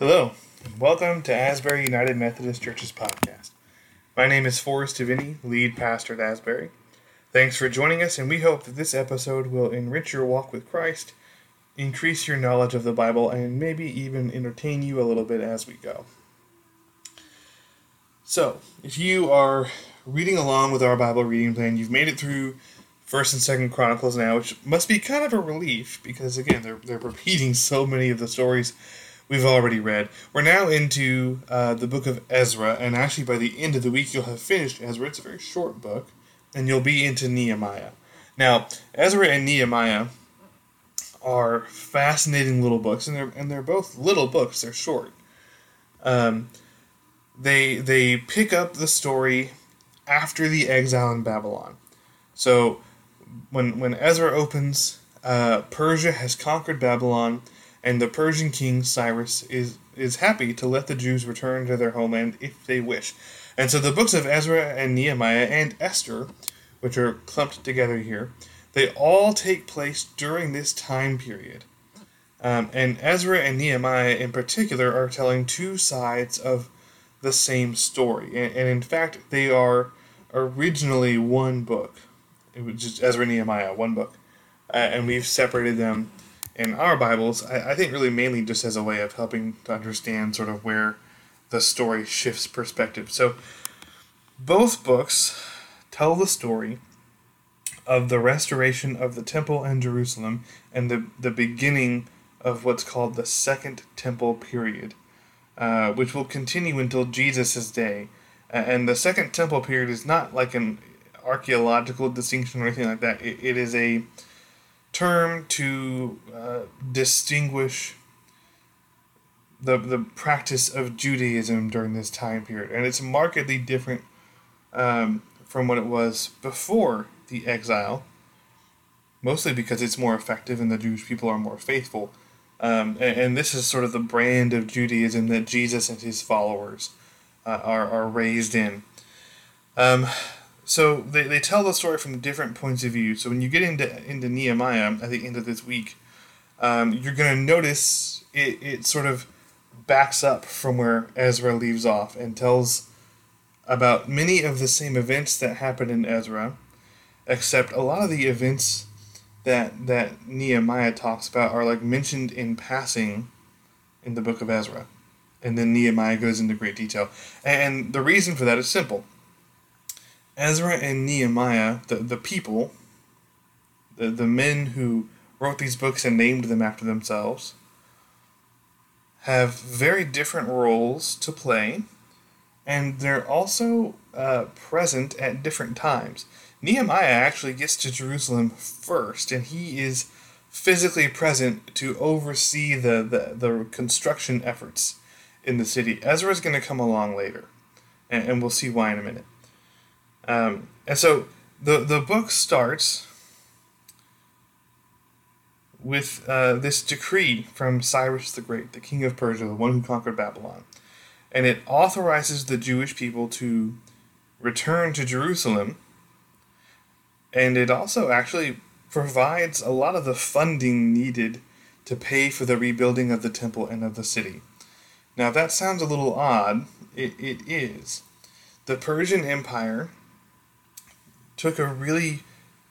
Hello, and welcome to Asbury United Methodist Church's podcast. My name is Forrest Davini, lead pastor at Asbury. Thanks for joining us, and we hope that this episode will enrich your walk with Christ, increase your knowledge of the Bible, and maybe even entertain you a little bit as we go. So, if you are reading along with our Bible reading plan, you've made it through First and Second Chronicles now, which must be kind of a relief because again, they're they're repeating so many of the stories we've already read. We're now into uh, the book of Ezra, and actually by the end of the week, you'll have finished Ezra. It's a very short book, and you'll be into Nehemiah. Now, Ezra and Nehemiah are fascinating little books, and they're and they're both little books. They're short. Um, they they pick up the story after the exile in Babylon. So when when Ezra opens, uh, Persia has conquered Babylon and the Persian king Cyrus is is happy to let the Jews return to their homeland if they wish. And so the books of Ezra and Nehemiah and Esther, which are clumped together here, they all take place during this time period. Um, and Ezra and Nehemiah in particular are telling two sides of the same story. And, and in fact, they are originally one book. It was just Ezra and Nehemiah, one book. Uh, and we've separated them in our Bibles, I, I think really mainly just as a way of helping to understand sort of where the story shifts perspective. So both books tell the story of the restoration of the temple in Jerusalem and the, the beginning of what's called the Second Temple period, uh, which will continue until Jesus' day. And the Second Temple period is not like an archaeological distinction or anything like that. it, it is a term to uh, distinguish the the practice of Judaism during this time period, and it's markedly different um, from what it was before the exile. Mostly because it's more effective and the Jewish people are more faithful, um, and, and, this is sort of the brand of Judaism that Jesus and his followers uh, are are raised in. Um, so they, they tell the story from different points of view. So when you get into into Nehemiah at the end of this week, um, you're going to notice it, it sort of backs up from where Ezra leaves off and tells about many of the same events that happened in Ezra, except a lot of the events that that Nehemiah talks about are like mentioned in passing in the book of Ezra. And then Nehemiah goes into great detail. And the reason for that is simple Ezra and Nehemiah, the, the people, the, the men who wrote these books and named them after themselves, have very different roles to play, and they're also uh, present at different times. Nehemiah actually gets to Jerusalem first, and he is physically present to oversee the, the, the construction efforts in the city. Ezra is going to come along later, and, and we'll see why in a minute. Um, and so the the book starts with uh, this decree from Cyrus the Great, the king of Persia, the one who conquered Babylon, and it authorizes the Jewish people to return to Jerusalem. And it also actually provides a lot of the funding needed to pay for the rebuilding of the temple and of the city. Now, that sounds a little odd. It, it is. The Persian Empire took a really,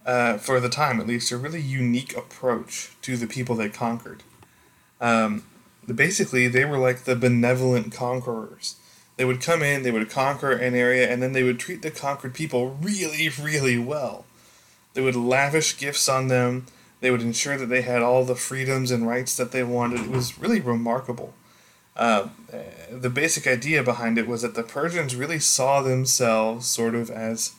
uh, for the time at least, a really unique approach to the people they conquered. Um, basically, they were like the benevolent conquerors. They would come in, they would conquer an area, and then they would treat the conquered people really, really well. They would lavish gifts on them. They would ensure that they had all the freedoms and rights that they wanted. It was really remarkable. Uh, the basic idea behind it was that the Persians really saw themselves sort of as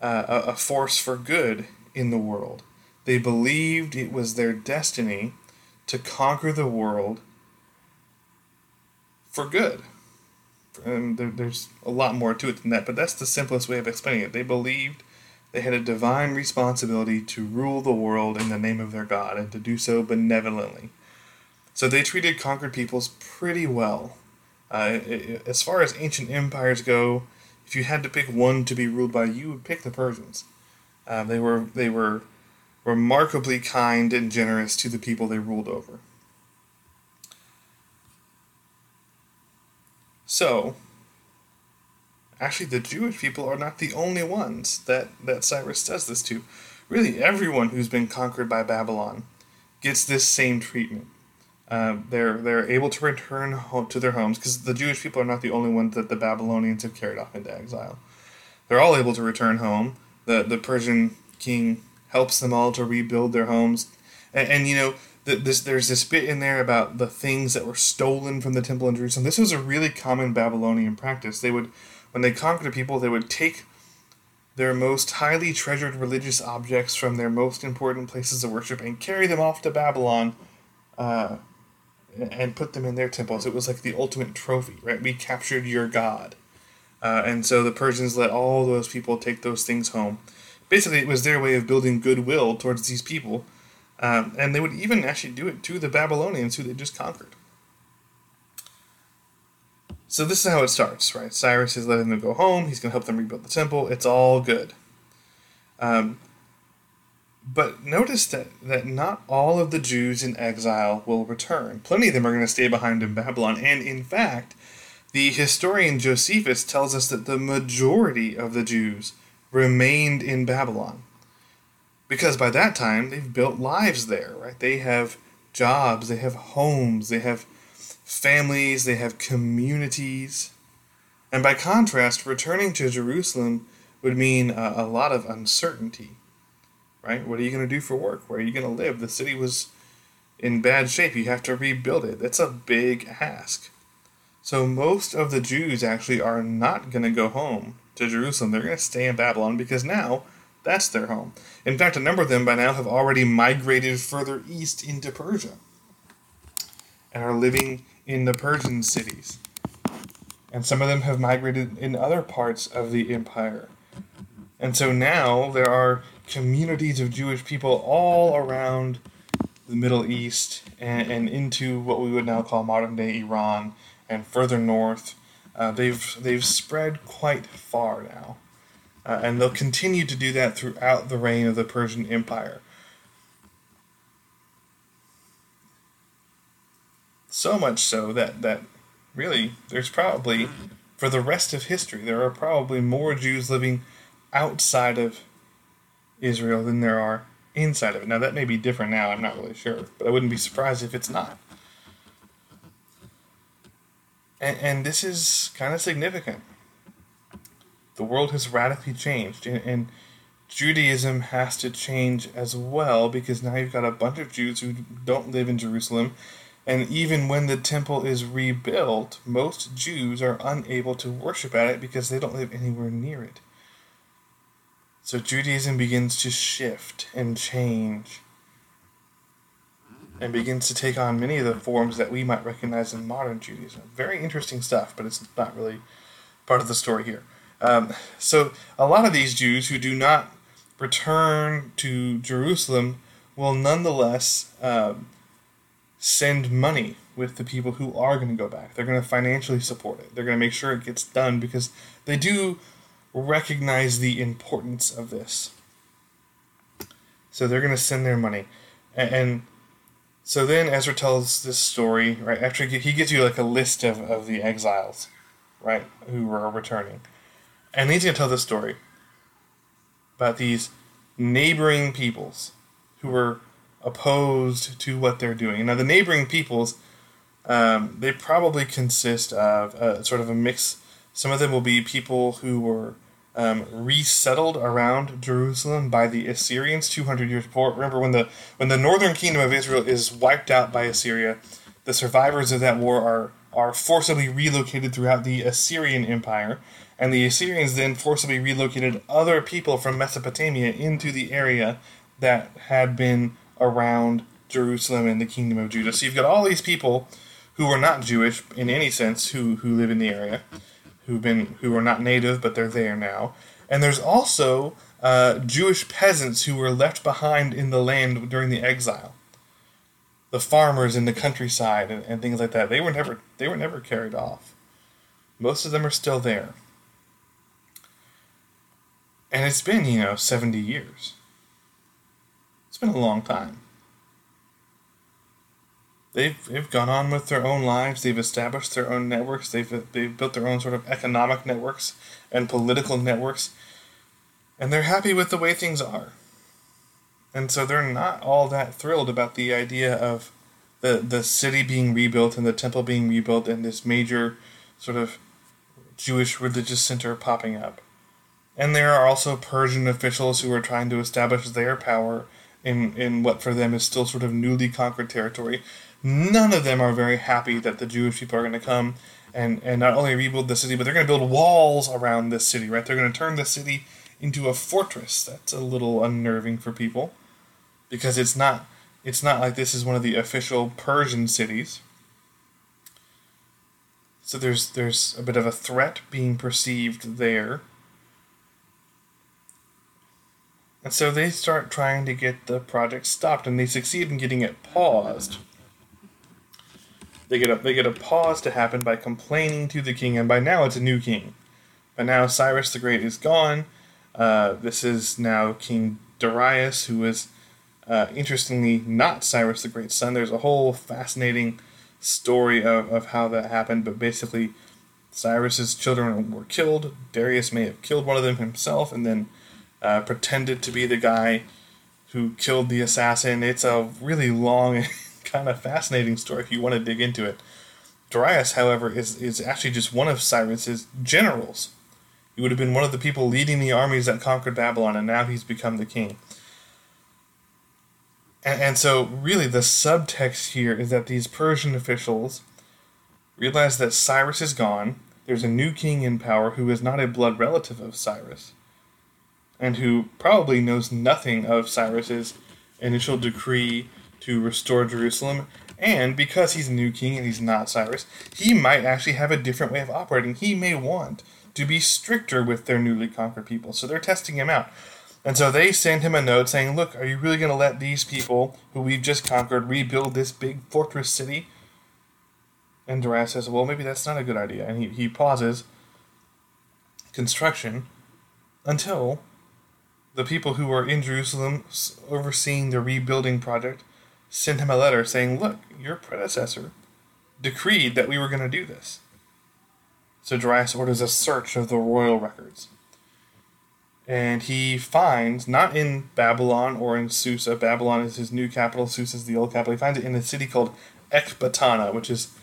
uh, a, a force for good in the world. They believed it was their destiny to conquer the world for good. And there, there's a lot more to it than that, but that's the simplest way of explaining it. They believed they had a divine responsibility to rule the world in the name of their God and to do so benevolently. So they treated conquered peoples pretty well. Uh, as far as ancient empires go, if you had to pick one to be ruled by, you would pick the Persians. Uh, they were they were remarkably kind and generous to the people they ruled over. So, actually, the Jewish people are not the only ones that, that Cyrus does this to. Really, everyone who's been conquered by Babylon gets this same treatment. Uh, they're they're able to return home to their homes because the Jewish people are not the only ones that the Babylonians have carried off into exile. They're all able to return home. the The Persian king helps them all to rebuild their homes, and, and you know the, this there's this bit in there about the things that were stolen from the temple in Jerusalem. This was a really common Babylonian practice. They would when they conquered people, they would take their most highly treasured religious objects from their most important places of worship and carry them off to Babylon. Uh, and put them in their temples. It was like the ultimate trophy, right? We captured your god. Uh, and so the Persians let all those people take those things home. Basically, it was their way of building goodwill towards these people. Um, and they would even actually do it to the Babylonians who they just conquered. So this is how it starts, right? Cyrus is letting them go home. He's going to help them rebuild the temple. It's all good. Um, but notice that, that not all of the Jews in exile will return. Plenty of them are going to stay behind in Babylon. And in fact, the historian Josephus tells us that the majority of the Jews remained in Babylon. Because by that time, they've built lives there, right? They have jobs, they have homes, they have families, they have communities. And by contrast, returning to Jerusalem would mean a, a lot of uncertainty right? What are you going to do for work? Where are you going to live? The city was in bad shape. You have to rebuild it. That's a big ask. So most of the Jews actually are not going to go home to Jerusalem. They're going to stay in Babylon because now that's their home. In fact, a number of them by now have already migrated further east into Persia and are living in the Persian cities. And some of them have migrated in other parts of the empire. And so now there are communities of Jewish people all around the Middle East and, and into what we would now call modern day Iran and further north. Uh, they've they've spread quite far now, uh, and they'll continue to do that throughout the reign of the Persian Empire. So much so that that really there's probably for the rest of history there are probably more Jews living outside of Israel than there are inside of it. Now, that may be different now, I'm not really sure, but I wouldn't be surprised if it's not. And, and this is kind of significant. The world has radically changed, and, and Judaism has to change as well because now you've got a bunch of Jews who don't live in Jerusalem. And even when the temple is rebuilt, most Jews are unable to worship at it because they don't live anywhere near it. So Judaism begins to shift and change and begins to take on many of the forms that we might recognize in modern Judaism. Very interesting stuff, but it's not really part of the story here. Um, so, a lot of these Jews who do not return to Jerusalem will nonetheless um, send money with the people who are going to go back. They're going to financially support it. They're going to make sure it gets done because they do recognize the importance of this. So they're going to send their money. And, and, so then Ezra tells this story, right? After he gives you like a list of, of the exiles, right, who were returning. And he's going to tell this story about these neighboring peoples who were opposed to what they're doing. Now, the neighboring peoples, um, they probably consist of a, sort of a mix some of them will be people who were um, resettled around Jerusalem by the Assyrians 200 years before. Remember when the when the northern kingdom of Israel is wiped out by Assyria, the survivors of that war are are forcibly relocated throughout the Assyrian Empire, and the Assyrians then forcibly relocated other people from Mesopotamia into the area that had been around Jerusalem and the kingdom of Judah. So you've got all these people who are not Jewish in any sense who who live in the area who've been who are not native but they're there now. And there's also uh, Jewish peasants who were left behind in the land during the exile. The farmers in the countryside and, and things like that. They were never they were never carried off. Most of them are still there. And it's been, you know, 70 years. It's been a long time. They've they've gone on with their own lives. They've established their own networks. They've they've built their own sort of economic networks and political networks, and they're happy with the way things are. And so they're not all that thrilled about the idea of the the city being rebuilt and the temple being rebuilt and this major sort of Jewish religious center popping up. And there are also Persian officials who are trying to establish their power in, in what for them is still sort of newly conquered territory. None of them are very happy that the Jewish people are going to come and, and not only rebuild the city, but they're going to build walls around this city, right? They're going to turn the city into a fortress. That's a little unnerving for people because it's not it's not like this is one of the official Persian cities. So there's there's a bit of a threat being perceived there. And so they start trying to get the project stopped, and they succeed in getting it paused. They get a they get a pause to happen by complaining to the king, and by now it's a new king. But now Cyrus the Great is gone. Uh, this is now King Darius, who is uh, interestingly not Cyrus the Great's son. There's a whole fascinating story of, of how that happened, but basically, Cyrus's children were killed. Darius may have killed one of them himself, and then uh, pretended to be the guy who killed the assassin. It's a really long kind of fascinating story if you want to dig into it. Darius, however, is, is actually just one of Cyrus's generals. He would have been one of the people leading the armies that conquered Babylon, and now he's become the king. And, and so, really, the subtext here is that these Persian officials realize that Cyrus is gone. There's a new king in power who is not a blood relative of Cyrus and who probably knows nothing of Cyrus's initial decree to restore Jerusalem. And because he's a new king and he's not Cyrus, he might actually have a different way of operating. He may want to be stricter with their newly conquered people. So they're testing him out. And so they send him a note saying, Look, are you really going to let these people who we've just conquered rebuild this big fortress city? And Darius says, Well, maybe that's not a good idea. And he, he pauses construction until the people who are in Jerusalem overseeing the rebuilding project sent him a letter saying, Look, your predecessor decreed that we were going to do this. So Darius orders a search of the royal records. And he finds, not in Babylon or in Susa, Babylon is his new capital, Susa is the old capital. He finds it in a city called Ecbatana, which is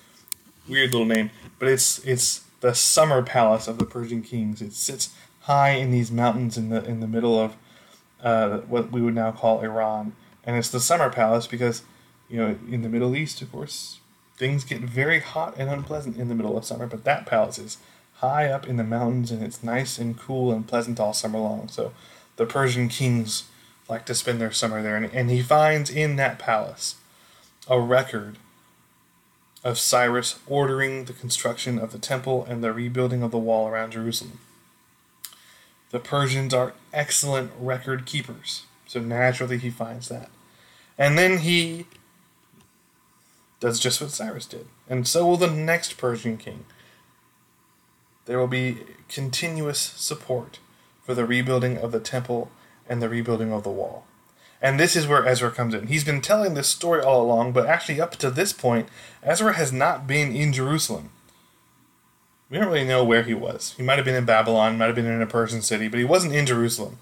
weird little name, but it's it's the summer palace of the Persian kings. It sits high in these mountains in the in the middle of uh, what we would now call Iran, and it's the summer palace because you know in the Middle East, of course, things get very hot and unpleasant in the middle of summer. But that palace is high up in the mountains, and it's nice and cool and pleasant all summer long. So the Persian kings like to spend their summer there, and, and he finds in that palace a record of Cyrus ordering the construction of the temple and the rebuilding of the wall around Jerusalem. The Persians are excellent record keepers, so naturally he finds that. And then he does just what Cyrus did, and so will the next Persian king. There will be continuous support for the rebuilding of the temple and the rebuilding of the wall. And this is where Ezra comes in. He's been telling this story all along, but actually, up to this point, Ezra has not been in Jerusalem. We don't really know where he was. He might have been in Babylon, might have been in a Persian city, but he wasn't in Jerusalem.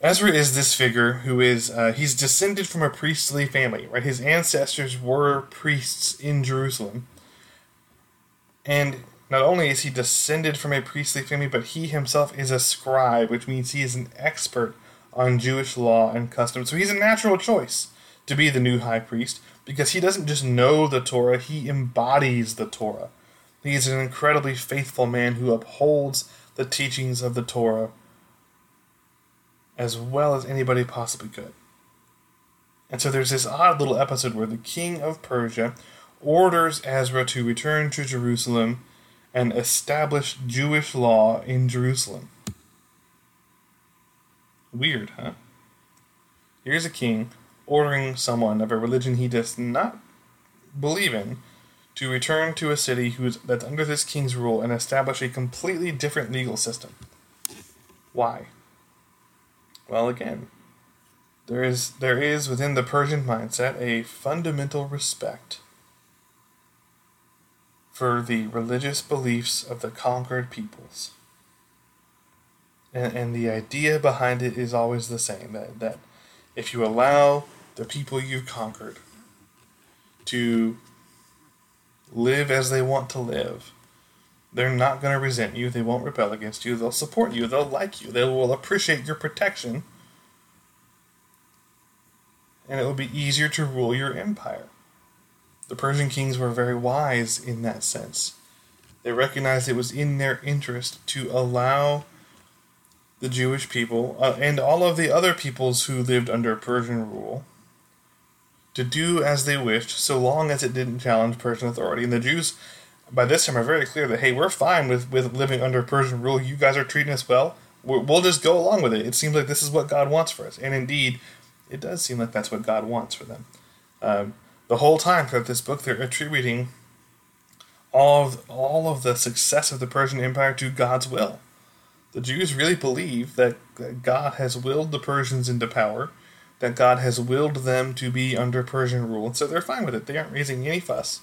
Ezra is this figure who is, uh, he's descended from a priestly family, right? His ancestors were priests in Jerusalem. And not only is he descended from a priestly family, but he himself is a scribe, which means he is an expert on Jewish law and custom. So he's a natural choice to be the new high priest because he doesn't just know the Torah, he embodies the Torah. He is an incredibly faithful man who upholds the teachings of the Torah as well as anybody possibly could. And so there's this odd little episode where the king of Persia orders Ezra to return to Jerusalem and establish Jewish law in Jerusalem. Weird, huh? Here's a king ordering someone of a religion he does not believe in to return to a city who's, that's under this king's rule and establish a completely different legal system. Why? Well, again, there is there is within the Persian mindset a fundamental respect for the religious beliefs of the conquered peoples. And, and the idea behind it is always the same that, that if you allow the people you've conquered to live as they want to live, they're not going to resent you. They won't rebel against you. They'll support you. They'll like you. They will appreciate your protection. And it will be easier to rule your empire. The Persian kings were very wise in that sense. They recognized it was in their interest to allow the Jewish people uh, and all of the other peoples who lived under Persian rule to do as they wished so long as it didn't challenge Persian authority. And the Jews, by this time, are very clear that, hey, we're fine with, with living under Persian rule. You guys are treating us well. we will just go along with it. It seems like this is what God wants for us. And indeed, it does seem like that's what God wants for them. Um, the whole time throughout this book, they're attributing all of, all of the success of the Persian Empire to God's will. The Jews really believe that God has willed the Persians into power, that God has willed them to be under Persian rule, and so they're fine with it. They aren't raising any fuss.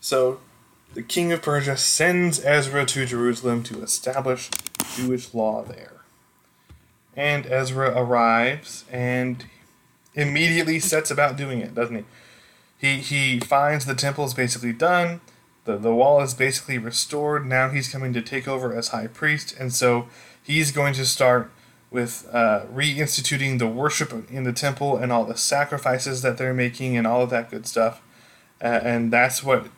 So, the king of Persia sends Ezra to Jerusalem to establish Jewish law there. And Ezra arrives and immediately sets about doing it, doesn't he? He he finds the temple is basically done. The the wall is basically restored. Now he's coming to take over as high priest, and so he's going to start with uh, reinstituting the worship in the temple and all the sacrifices that they're making and all of that good stuff. Uh, and that's what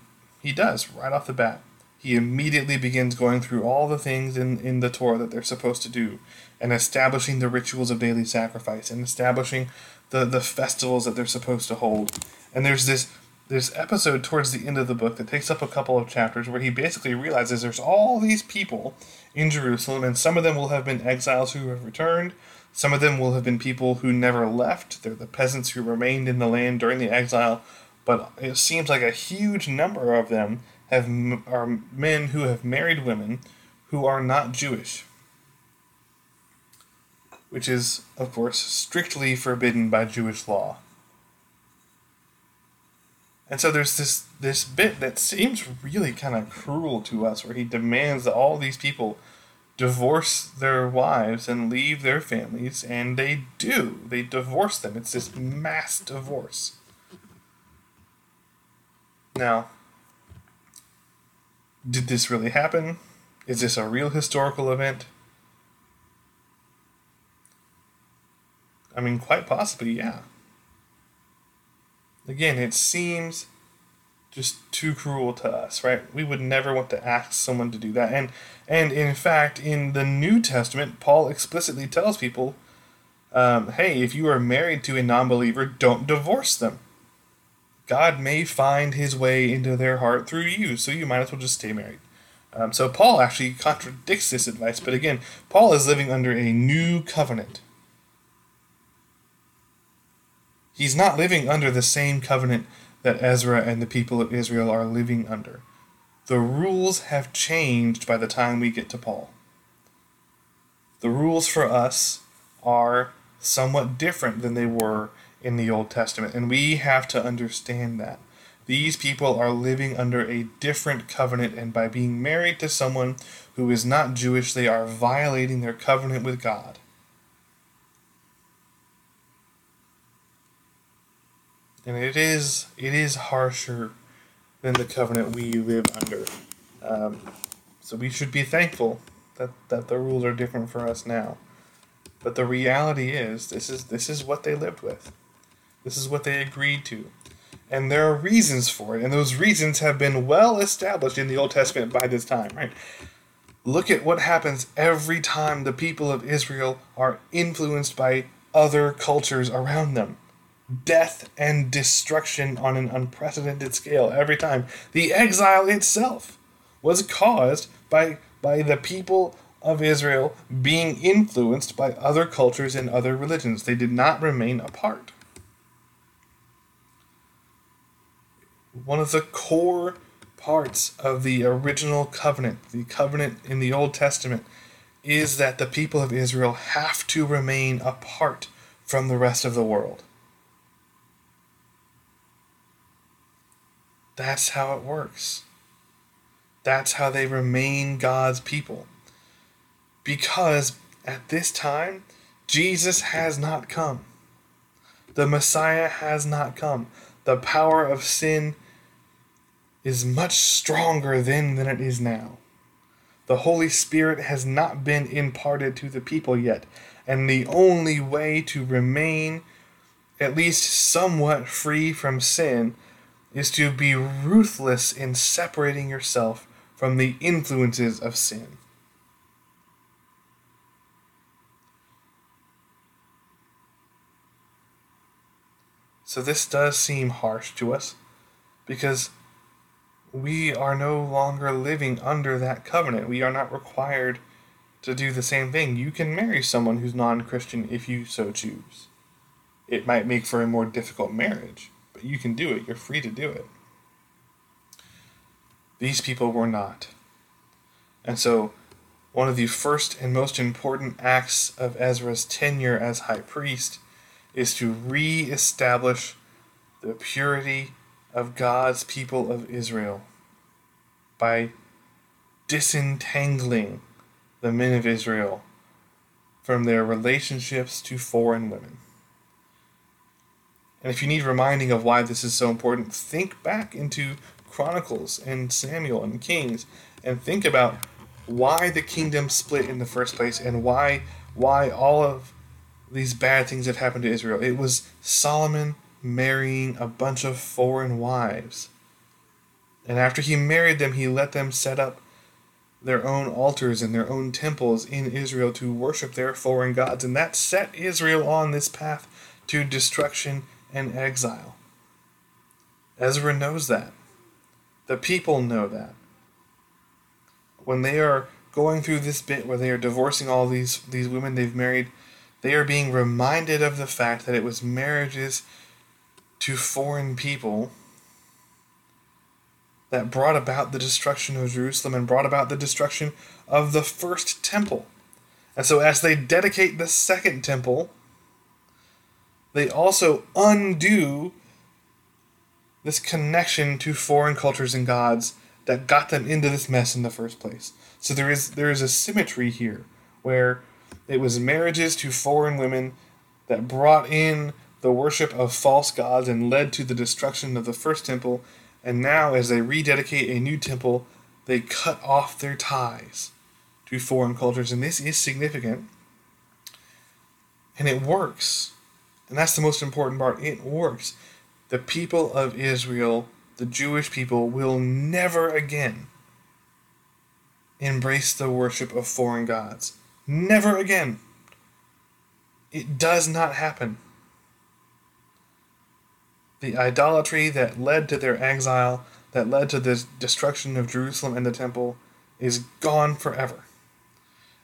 he does right off the bat. He immediately begins going through all the things in, in the Torah that they're supposed to do and establishing the rituals of daily sacrifice and establishing the, the festivals that they're supposed to hold. And there's this this episode towards the end of the book that takes up a couple of chapters where he basically realizes there's all these people in Jerusalem, and some of them will have been exiles who have returned. Some of them will have been people who never left. They're the peasants who remained in the land during the exile. But it seems like a huge number of them have are men who have married women who are not Jewish which is, of course, strictly forbidden by Jewish law. And so there's this this bit that seems really kind of cruel to us, where he demands that all these people divorce their wives and leave their families, and they do. They divorce them. It's this mass divorce. Now, did this really happen? Is this a real historical event? I mean, quite possibly, yeah. Again, it seems just too cruel to us, right? We would never want to ask someone to do that. And and in fact, in the New Testament, Paul explicitly tells people, um, "Hey, if you are married to a non-believer, don't divorce them. God may find His way into their heart through you, so you might as well just stay married." Um, so Paul actually contradicts this advice, but again, Paul is living under a new covenant. He's not living under the same covenant that Ezra and the people of Israel are living under. The rules have changed by the time we get to Paul. The rules for us are somewhat different than they were in the Old Testament, and we have to understand that. These people are living under a different covenant, and by being married to someone who is not Jewish, they are violating their covenant with God. and it is it is harsher than the covenant we live under. Um, so we should be thankful that, that the rules are different for us now. But the reality is this is this is what they lived with. This is what they agreed to. And there are reasons for it, and those reasons have been well established in the Old Testament by this time, right? Look at what happens every time the people of Israel are influenced by other cultures around them death and destruction on an unprecedented scale every time. The exile itself was caused by by the people of Israel being influenced by other cultures and other religions. They did not remain apart. One of the core parts of the original covenant, the covenant in the Old Testament, is that the people of Israel have to remain apart from the rest of the world. That's how it works. That's how they remain God's people. Because at this time, Jesus has not come. The Messiah has not come. The power of sin is much stronger then than it is now. The Holy Spirit has not been imparted to the people yet, and the only way to remain at least somewhat free from sin is to be ruthless in separating yourself from the influences of sin. So this does seem harsh to us because we are no longer living under that covenant. We are not required to do the same thing. You can marry someone who's non Christian if you so choose. It might make for a more difficult marriage, but you can do it. You're free to do it. These people were not. And so, one of the first and most important acts of Ezra's tenure as high priest is to re establish the purity of God's people of Israel by disentangling the men of Israel from their relationships to foreign women. And if you need reminding of why this is so important, think back into Chronicles and Samuel and Kings and think about why the kingdom split in the first place and why why all of these bad things have happened to Israel. It was Solomon marrying a bunch of foreign wives. And after he married them, he let them set up their own altars and their own temples in Israel to worship their foreign gods. And that set Israel on this path to destruction and exile. Ezra knows that. The people know that. When they are going through this bit where they are divorcing all these, these women they've married, they are being reminded of the fact that it was marriages to foreign people that brought about the destruction of Jerusalem and brought about the destruction of the first temple. And so, as they dedicate the second temple, they also undo this connection to foreign cultures and gods that got them into this mess in the first place. So there is there is a symmetry here where it was marriages to foreign women that brought in the worship of false gods and led to the destruction of the first temple. And now, as they rededicate a new temple, they cut off their ties to foreign cultures. And this is significant. And it works. And that's the most important part. It works. The people of Israel, the Jewish people, will never again embrace the worship of foreign gods. Never again. It does not happen. The idolatry that led to their exile, that led to the destruction of Jerusalem and the temple, is gone forever.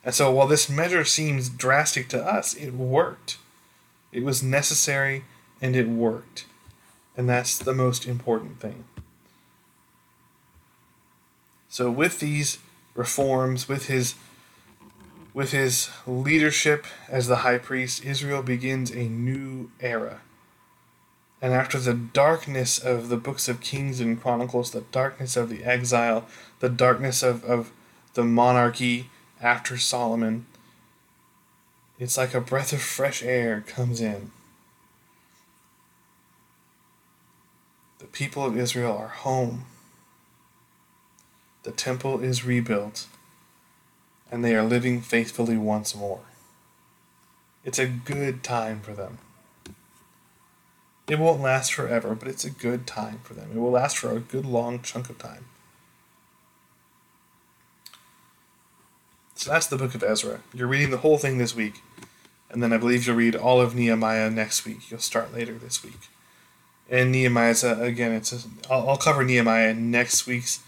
And so, while this measure seems drastic to us, it worked. It was necessary and it worked. And that's the most important thing. So, with these reforms, with his with his leadership as the high priest, Israel begins a new era. And after the darkness of the books of Kings and Chronicles, the darkness of the exile, the darkness of, of the monarchy after Solomon, it's like a breath of fresh air comes in. The people of Israel are home. The temple is rebuilt and they are living faithfully once more. It's a good time for them. It won't last forever, but it's a good time for them. It will last for a good long chunk of time. So that's the book of Ezra. You're reading the whole thing this week, and then I believe you'll read all of Nehemiah next week. You'll start later this week. And Nehemiah's, a, again, it's a, I'll, I'll cover Nehemiah next week's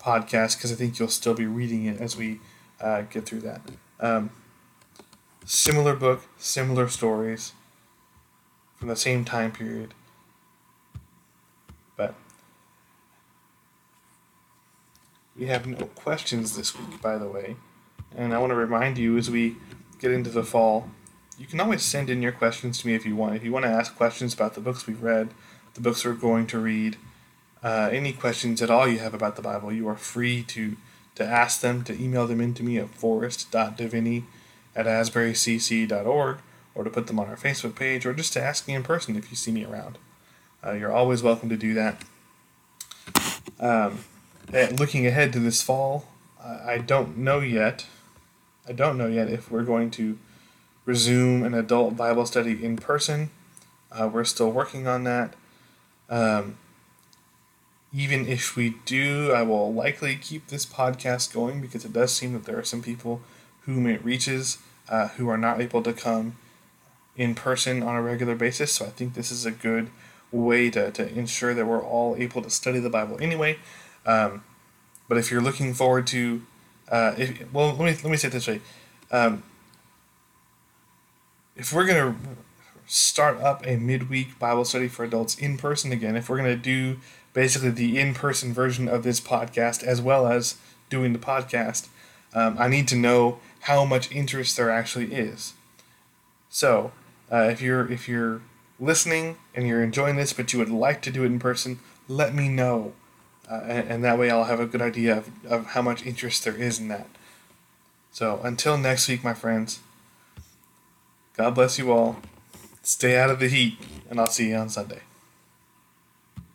podcast because I think you'll still be reading it as we uh, get through that. Um, similar book, similar stories from the same time period. But we have no questions this week, by the way. And I want to remind you as we get into the fall, you can always send in your questions to me if you want. If you want to ask questions about the books we've read, the books we're going to read, uh, any questions at all you have about the Bible, you are free to, to ask them, to email them into me at forrest.deviney at asburycc.org, or to put them on our Facebook page, or just to ask me in person if you see me around. Uh, you're always welcome to do that. Um, looking ahead to this fall, I don't know yet. I don't know yet if we're going to resume an adult Bible study in person. Uh, we're still working on that. Um, even if we do, I will likely keep this podcast going because it does seem that there are some people whom it reaches uh, who are not able to come in person on a regular basis. So I think this is a good way to, to ensure that we're all able to study the Bible anyway. Um, but if you're looking forward to, uh, if, well, let me let me say it this way. Um, if we're gonna start up a midweek Bible study for adults in person again, if we're gonna do basically the in-person version of this podcast as well as doing the podcast, um, I need to know how much interest there actually is. So, uh, if you're if you're listening and you're enjoying this, but you would like to do it in person, let me know, uh, and, and, that way I'll have a good idea of, of how much interest there is in that. So until next week, my friends. God bless you all. Stay out of the heat, and I'll see you on Sunday.